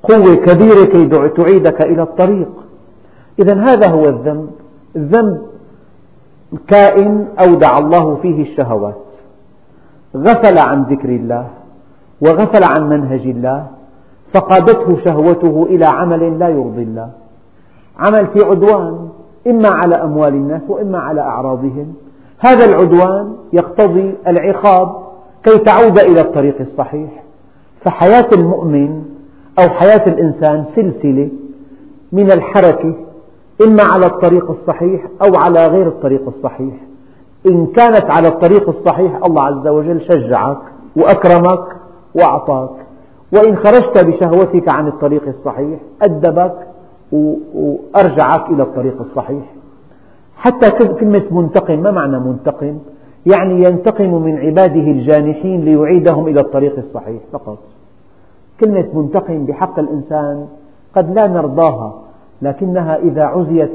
قوة كبيرة كي تعيدك إلى الطريق. إذا هذا هو الذنب. الذنب كائن أودع الله فيه الشهوات. غفل عن ذكر الله وغفل عن منهج الله فقادته شهوته إلى عمل لا يرضي الله. عمل في عدوان. إما على أموال الناس وإما على أعراضهم. هذا العدوان يقتضي العقاب كي تعود إلى الطريق الصحيح. فحياة المؤمن أو حياة الإنسان سلسلة من الحركة إما على الطريق الصحيح أو على غير الطريق الصحيح. إن كانت على الطريق الصحيح الله عز وجل شجعك وأكرمك وأعطاك. وإن خرجت بشهوتك عن الطريق الصحيح أدبك وأرجعك إلى الطريق الصحيح. حتى كلمة منتقم ما معنى منتقم؟ يعني ينتقم من عباده الجانحين ليعيدهم إلى الطريق الصحيح فقط. كلمة منتقم بحق الإنسان قد لا نرضاها لكنها إذا عزيت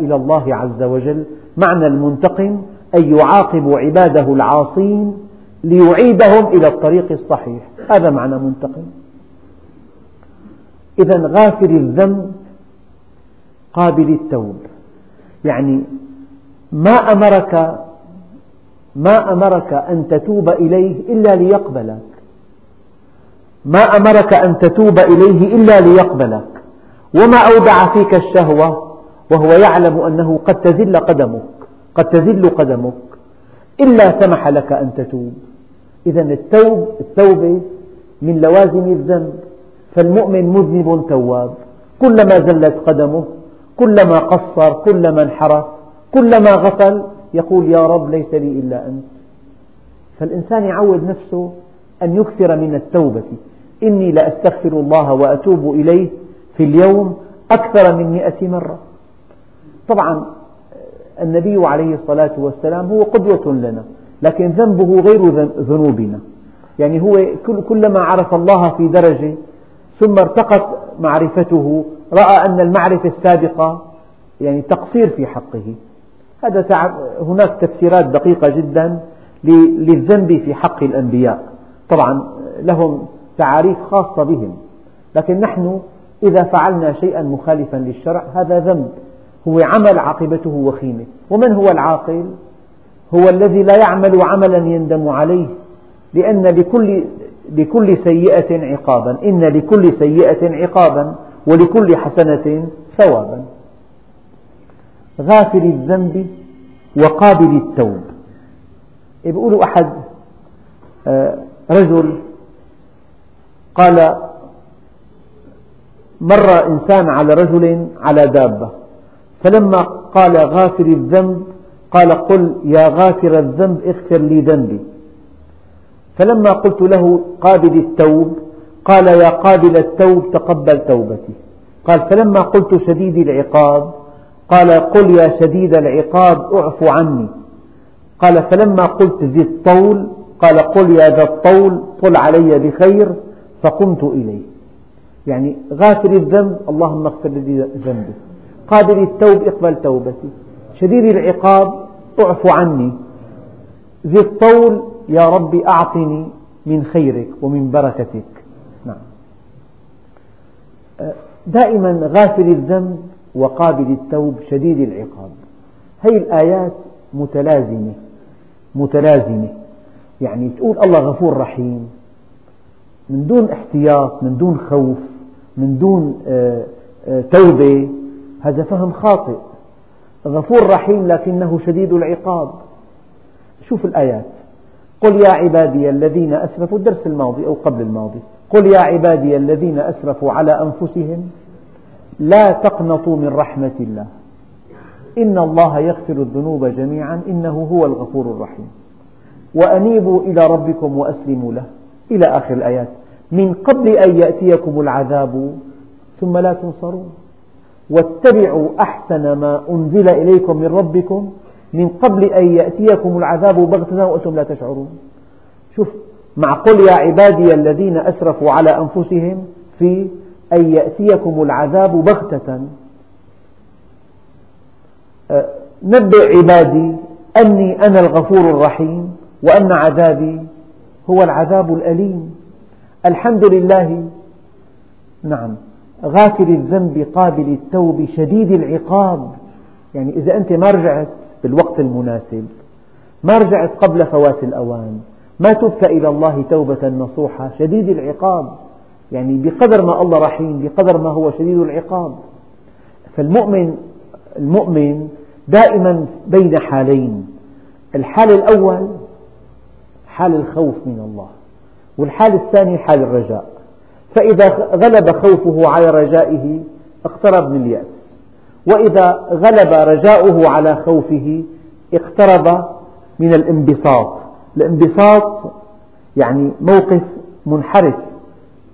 إلى الله عز وجل معنى المنتقم أن يعاقب عباده العاصين ليعيدهم إلى الطريق الصحيح. هذا معنى منتقم. إذا غافر الذنب قابل التوب. يعني ما أمرك ما أمرك أن تتوب إليه إلا ليقبلك. ما أمرك أن تتوب إليه إلا ليقبلك. وما أودع فيك الشهوة وهو يعلم أنه قد تزل قدمك قد تزل قدمك. إلا سمح لك أن تتوب. إذا التوب التوبة من لوازم الذنب. فالمؤمن مذنب تواب. كلما زلت قدمه كلما قصر كلما انحرف كلما غفل يقول يا رب ليس لي إلا أنت. فالإنسان يعود نفسه أن يكثر من التوبة. إني لأستغفر الله وأتوب إليه في اليوم أكثر من مئة مرة. طبعا النبي عليه الصلاة والسلام هو قدوة لنا لكن ذنبه غير ذنوبنا. يعني هو كلما عرف الله في درجة ثم ارتقت معرفته رأى أن المعرفة السابقة يعني تقصير في حقه. هذا هناك تفسيرات دقيقة جدا للذنب في حق الأنبياء. طبعا لهم تعاريف خاصة بهم. لكن نحن إذا فعلنا شيئا مخالفا للشرع هذا ذنب. هو عمل عاقبته وخيمة. ومن هو العاقل؟ هو الذي لا يعمل عملا يندم عليه لأن لكل, لكل سيئة عقابا. إن لكل سيئة عقابا ولكل حسنة ثوابا. غافل الذنب وقابل التوب. يقول أحد آه، رجل قال مر إنسان على رجل على دابة فلما قال غافر الذنب قال قل يا غافر الذنب اغفر لي ذنبي. فلما قلت له قابل التوب قال يا قابل التوب تقبل توبتي. قال فلما قلت شديد العقاب قال قل يا شديد العقاب اعف عني. قال فلما قلت ذي الطول قال قل يا ذا الطول طل علي بخير فقمت إليه. يعني غافر الذنب اللهم اغفر لي ذنبي. قابل التوب اقبل توبتي. شديد العقاب اعف عني. ذي الطول يا ربي أعطني من خيرك ومن بركتك. نعم. دائما غافل الذنب وقابل التوب شديد العقاب. هذه الآيات متلازمة متلازمة. يعني تقول الله غفور رحيم من دون احتياط من دون خوف من دون آه، آه، توبة. هذا فهم خاطئ. غفور رحيم لكنه شديد العقاب. شوف الآيات. قل يا عبادي الذين أسرفوا الدرس الماضي أو قبل الماضي. قل يا عبادي الذين أسرفوا على أنفسهم لا تقنطوا من رحمة الله. إن الله يغفر الذنوب جميعا إنه هو الغفور الرحيم. وأنيبوا إلى ربكم وأسلموا له. إلى آخر الآيات. من قبل أن يأتيكم العذاب ثم لا تنصرون. واتبعوا أحسن ما أنزل إليكم من ربكم. من قبل أن يأتيكم العذاب بغتة وأنتم لا تشعرون. شوف مع قل يا عبادي الذين أسرفوا على أنفسهم في أن يأتيكم العذاب بغتة. أه، نبئ عبادي أني أنا الغفور الرحيم وأن عذابي هو العذاب الأليم. الحمد لله. نعم. غافل الذنب قابل التوب شديد العقاب. يعني إذا أنت ما رجعت بالوقت المناسب. ما رجعت قبل فوات الأوان. ما تبت إلى الله توبة نصوحة. شديد العقاب. يعني بقدر ما الله رحيم بقدر ما هو شديد العقاب. فالمؤمن المؤمن دائما بين حالين. الحال الأول حال الخوف من الله. والحال الثاني حال الرجاء. فإذا غلب خوفه على رجائه اقترب من اليأس. وإذا غلب رجاؤه على خوفه اقترب من الانبساط. الانبساط يعني موقف منحرف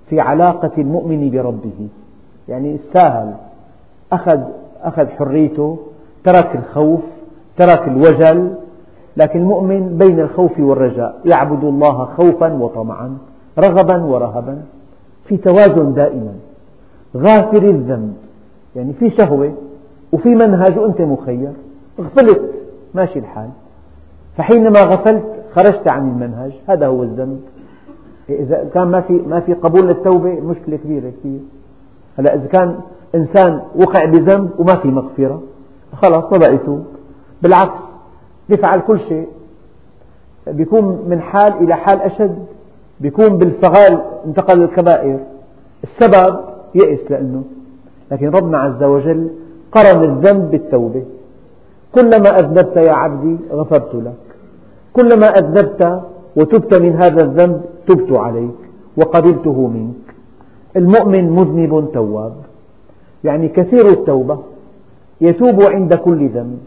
في علاقة المؤمن بربه. يعني استاهل أخذ, أخذ حريته ترك الخوف ترك الوجل. لكن المؤمن بين الخوف والرجاء يعبد الله خوفا وطمعا رغبا ورهبا في توازن دائما. غافر الذنب. يعني في شهوة وفي منهج وأنت مخير. غفلت ماشي الحال. فحينما غفلت خرجت عن المنهج. هذا هو الذنب. إذا كان ما في ما في قبول للتوبة مشكلة كبيرة كثير. هلا إذا كان إنسان وقع بذنب وما في مغفرة خلاص ما بقى يتوب. بالعكس بيفعل كل شيء. بيكون من حال إلى حال أشد. بيكون بالفغال انتقل للكبائر السبب يئس لأنه. لكن ربنا عز وجل قرن الذنب بالتوبة كلما أذنبت يا عبدي غفرت لك. كلما أذنبت وتبت من هذا الذنب تبت عليك وقبلته منك. المؤمن مذنب تواب. يعني كثير التوبة يتوب عند كل ذنب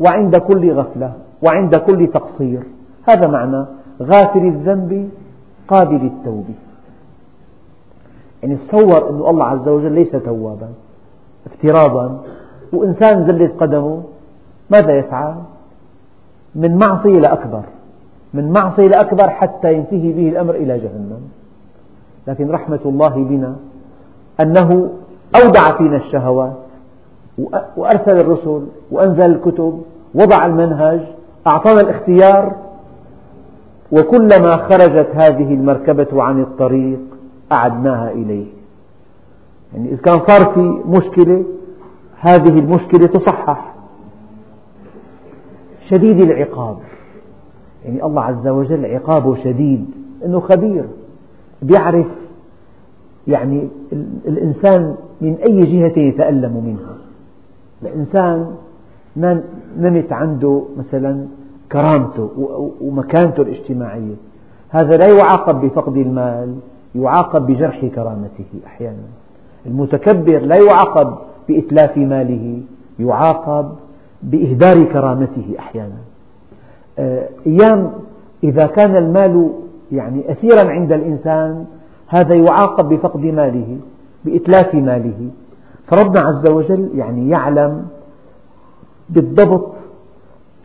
وعند كل غفلة وعند كل تقصير. هذا معنى غافر الذنب قابل التوب يعني تصور أن الله عز وجل ليس توابا. افتراضا وإنسان زلت قدمه ماذا يفعل؟ من معصية لأكبر من معصية لأكبر حتى ينتهي به الأمر إلى جهنم لكن رحمة الله بنا أنه أودع فينا الشهوات وأرسل الرسل وأنزل الكتب وضع المنهج أعطانا الاختيار وكلما خرجت هذه المركبة عن الطريق أعدناها إليه يعني إذا كان صار في مشكلة هذه المشكلة تصحح. شديد العقاب. يعني الله عز وجل عقابه شديد. أنه خبير. بيعرف يعني الإنسان من أي جهة يتألم منها. الإنسان نمت عنده مثلا كرامته ومكانته الاجتماعية. هذا لا يعاقب بفقد المال يعاقب بجرح كرامته أحيانا. المتكبر لا يعاقب بإتلاف ماله يعاقب بإهدار كرامته أحيانا. آه، أيام إذا كان المال يعني أثيرا عند الإنسان هذا يعاقب بفقد ماله بإتلاف ماله. فربنا عز وجل يعني يعلم بالضبط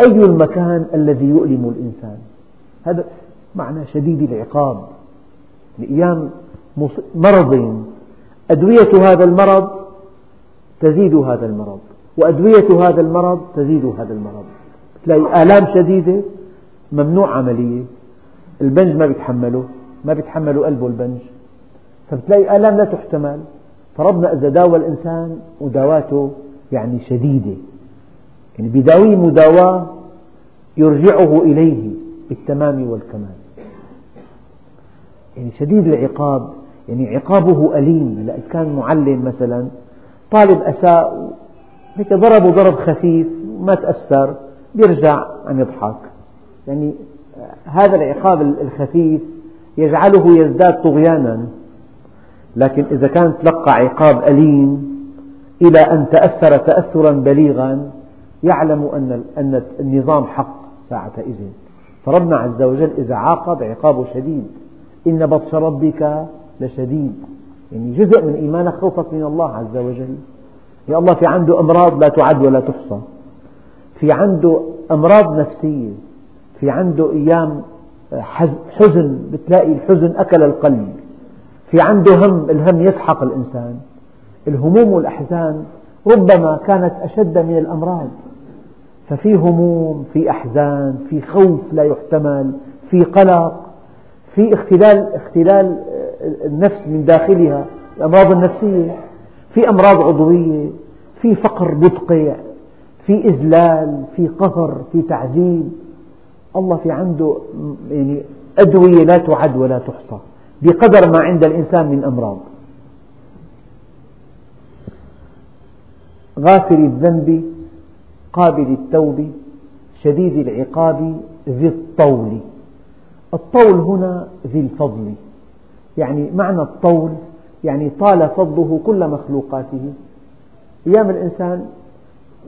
أي المكان الذي يؤلم الإنسان. هذا معنى شديد العقاب لأيام مرض أدوية هذا المرض تزيد هذا المرض وأدوية هذا المرض تزيد هذا المرض. تلاقي آلام شديدة ممنوع عملية البنج ما بيتحمله ما بيتحمله قلبه البنج. فبتلاقي آلام لا تحتمل. فربنا إذا داوى الإنسان مداواته يعني شديدة. يعني بداويه مداواة يرجعه إليه بالتمام والكمال. يعني شديد العقاب. يعني عقابه أليم إذا كان معلم مثلا طالب أساء هيك ضربه ضرب خفيف ما تأثر بيرجع عم يضحك. يعني هذا العقاب الخفيف يجعله يزداد طغيانا. لكن إذا كان تلقى عقاب أليم إلى أن تأثر تأثرا بليغا يعلم أن النظام حق ساعتئذ. فربنا عز وجل إذا عاقب عقابه شديد إن بطش ربك لشديد. يعني جزء من إيمانك خوفك من الله عز وجل. يا الله في عنده أمراض لا تعد ولا تحصى. في عنده أمراض نفسية. في عنده أيام حزن بتلاقي الحزن أكل القلب. في عنده هم الهم يسحق الإنسان. الهموم والأحزان ربما كانت أشد من الأمراض. ففي هموم في أحزان في خوف لا يحتمل في قلق. في اختلال اختلال النفس من داخلها الأمراض النفسية في أمراض عضوية في فقر مدقع في إذلال في قهر في تعذيب. الله في عنده يعني أدوية لا تعد ولا تحصى بقدر ما عند الإنسان من أمراض. غافر الذنب قابل التوب شديد العقاب ذي الطول. الطول هنا ذي الفضل. يعني معنى الطول يعني طال فضله كل مخلوقاته. أيام الإنسان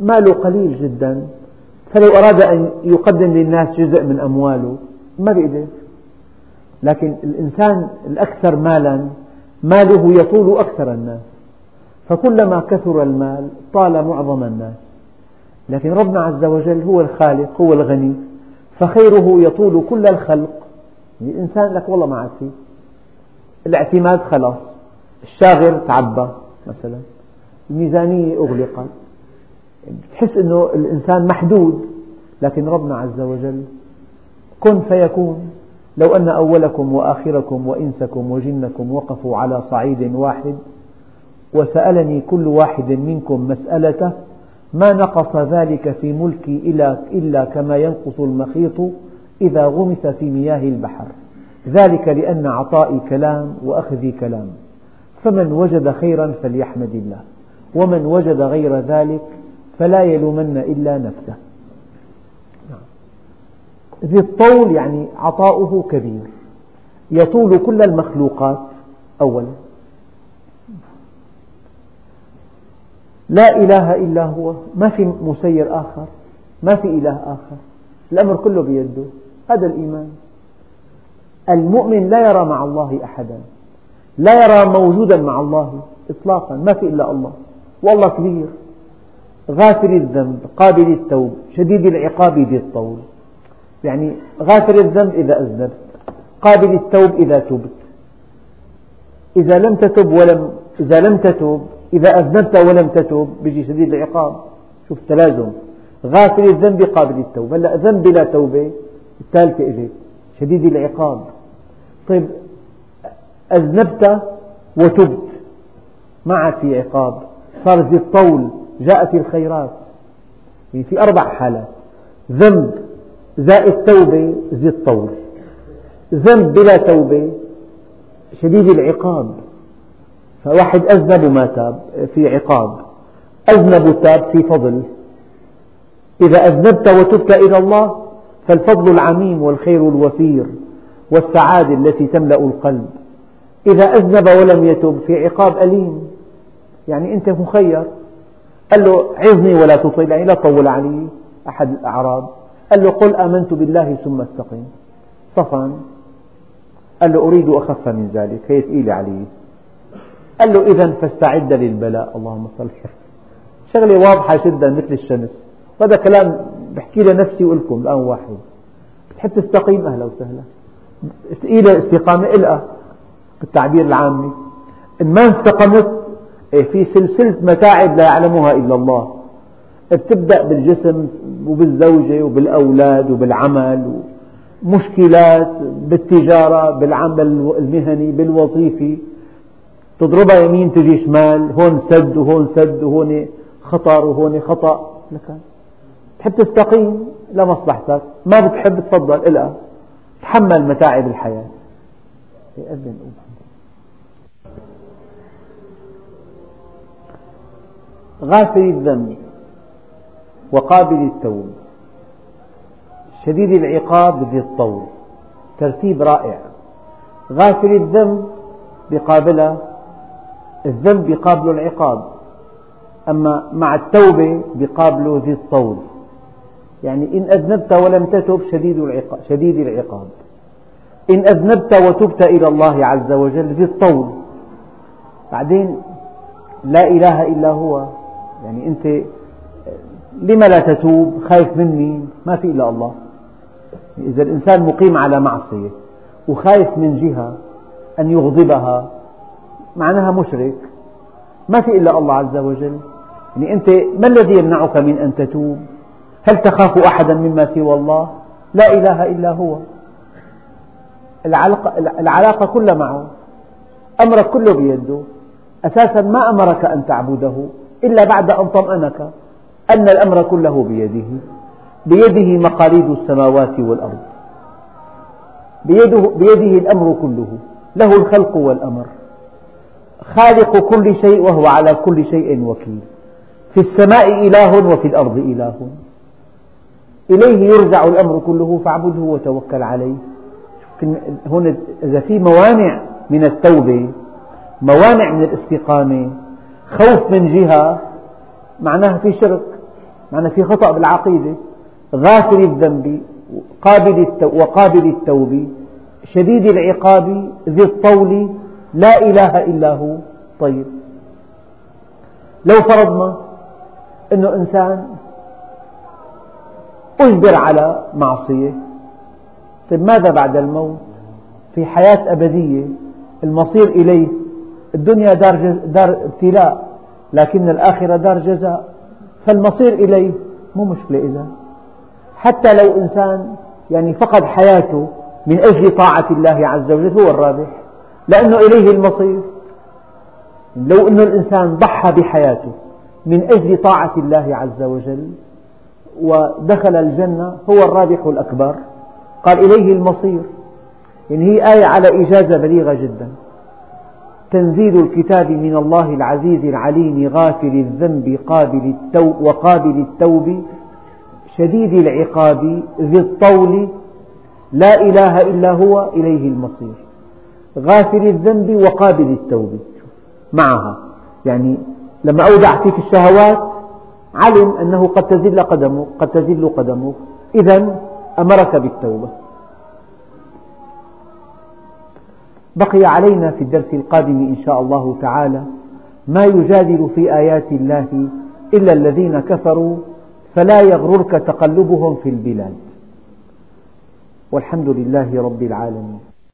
ماله قليل جدا فلو أراد أن يقدم للناس جزء من أمواله ما بيقدر. لكن الإنسان الأكثر مالا ماله يطول أكثر الناس. فكلما كثر المال طال معظم الناس. لكن ربنا عز وجل هو الخالق هو الغني فخيره يطول كل الخلق. الإنسان لك والله ما عاد فيه الاعتماد خلاص. الشاغر تعبى مثلا. الميزانية أغلقت. تحس أنه الإنسان محدود. لكن ربنا عز وجل كن فيكون. لو أن أولكم وآخركم وإنسكم وجنكم وقفوا على صعيد واحد وسألني كل واحد منكم مسألته ما نقص ذلك في ملكي إلا كما ينقص المخيط إذا غمس في مياه البحر. ذلك لأن عطائي كلام وأخذي كلام. فمن وجد خيرا فليحمد الله. ومن وجد غير ذلك فلا يلومن إلا نفسه. ذي الطول يعني عطاؤه كبير. يطول كل المخلوقات. أولا. لا إله إلا هو. ما في مسير آخر. ما في إله آخر. الأمر كله بيده. هذا الإيمان. المؤمن لا يرى مع الله أحدا لا يرى موجودا مع الله إطلاقا ما في إلا الله. والله كبير غافر الذنب قابل التوب شديد العقاب ذي الطول. يعني غافر الذنب إذا أذنبت قابل التوب إذا تبت. إذا لم تتب ولم إذا لم تتب إذا أذنبت ولم تتب بيجي شديد العقاب. شوف التلازم. غافر الذنب قابل التوب. هلأ ذنب بلا توبة الثالثة إجت شديد العقاب. طيب أذنبت وتبت ما عاد في عقاب. صار ذي الطول جاءت الخيرات. يعني في أربع حالات. ذنب زائد توبة ذي الطول. ذنب بلا توبة شديد العقاب. فواحد أذنب وما تاب في عقاب. أذنب وتاب في فضل. إذا أذنبت وتبت إلى الله فالفضل العميم والخير الوفير والسعادة التي تملأ القلب. إذا أذنب ولم يتب في عقاب أليم. يعني أنت مخير. قال له عظني ولا تطيل. يعني لا تطول علي أحد الأعراب. قال له قل آمنت بالله ثم استقم. صفا. قال له أريد أخف من ذلك. هي ثقيلة علي. قال له إذا فاستعد للبلاء. اللهم صل شغلة واضحة جدا مثل الشمس. هذا كلام بحكي لنفسي ولكم الآن واحد. بتحب تستقيم؟ أهلا وسهلا. ثقيلة استقامة إلقى بالتعبير العامي. إن ما استقمت إيه، في سلسلة متاعب لا يعلمها إلا الله. بتبدأ بالجسم وبالزوجة وبالأولاد وبالعمل مشكلات بالتجارة بالعمل المهني بالوظيفي. تضربها يمين تجي شمال هون سد وهون سد وهون خطر وهون خطأ. لك تحب تستقيم لمصلحتك ما بتحب تفضل إلها تحمل متاعب الحياة. يأذن غافل الذنب وقابل التوب. شديد العقاب ذي الطول. ترتيب رائع. غافل الذنب بقابله الذنب بقابله العقاب. أما مع التوبة بقابله ذي الطول. يعني إن أذنبت ولم تتب شديد العقاب, شديد العقاب. إن أذنبت وتبت إلى الله عز وجل ذي الطول بعدين لا إله إلا هو. يعني أنت لما لا تتوب؟ خايف من مين؟ ما في إلا الله. إذا الإنسان مقيم على معصية وخايف من جهة أن يغضبها معناها مشرك. ما في إلا الله عز وجل. يعني أنت ما الذي يمنعك من أن تتوب؟ هل تخاف أحدا مما سوى الله؟ لا إله إلا هو. العلاقة, العلاقة كلها معه. أمرك كله بيده. أساسا ما أمرك أن تعبده إلا بعد أن طمأنك أن الأمر كله بيده. بيده مقاليد السماوات والأرض. بيده, بيده الأمر كله. له الخلق والأمر. خالق كل شيء وهو على كل شيء وكيل. في السماء إله وفي الأرض إله. إليه يرجع الأمر كله فاعبده وتوكل عليه. هنا إذا في موانع من التوبة موانع من الاستقامة خوف من جهة معناها في شرك معناها في خطأ بالعقيدة غافل الذنب قابل وقابل التوب شديد العقاب ذي الطول لا إله إلا هو. طيب. لو فرضنا أن إنسان أجبر على معصية. طيب ماذا بعد الموت؟ في حياة أبدية المصير إليه. الدنيا دار, دار ابتلاء لكن الآخرة دار جزاء. فالمصير إليه مو مشكلة إذا. حتى لو إنسان يعني فقد حياته من أجل طاعة الله عز وجل هو الرابح. لأنه إليه المصير. لو أن الإنسان ضحى بحياته من أجل طاعة الله عز وجل ودخل الجنة هو الرابح الأكبر. قال إليه المصير. يعني هي آية على إيجازها بليغة جدا. تنزيل الكتاب من الله العزيز العليم غافر الذنب قابل التوب وقابل التوب شديد العقاب ذي الطول. لا إله إلا هو إليه المصير. غافر الذنب وقابل التوب. معها. يعني لما أودع فيك الشهوات علم أنه قد تزل قدمه قد تزل قدمه. إذا أمرك بالتوبة. بقي علينا في الدرس القادم إن شاء الله تعالى ما يجادل في آيات الله إلا الذين كفروا فلا يغررك تقلبهم في البلاد. والحمد لله رب العالمين.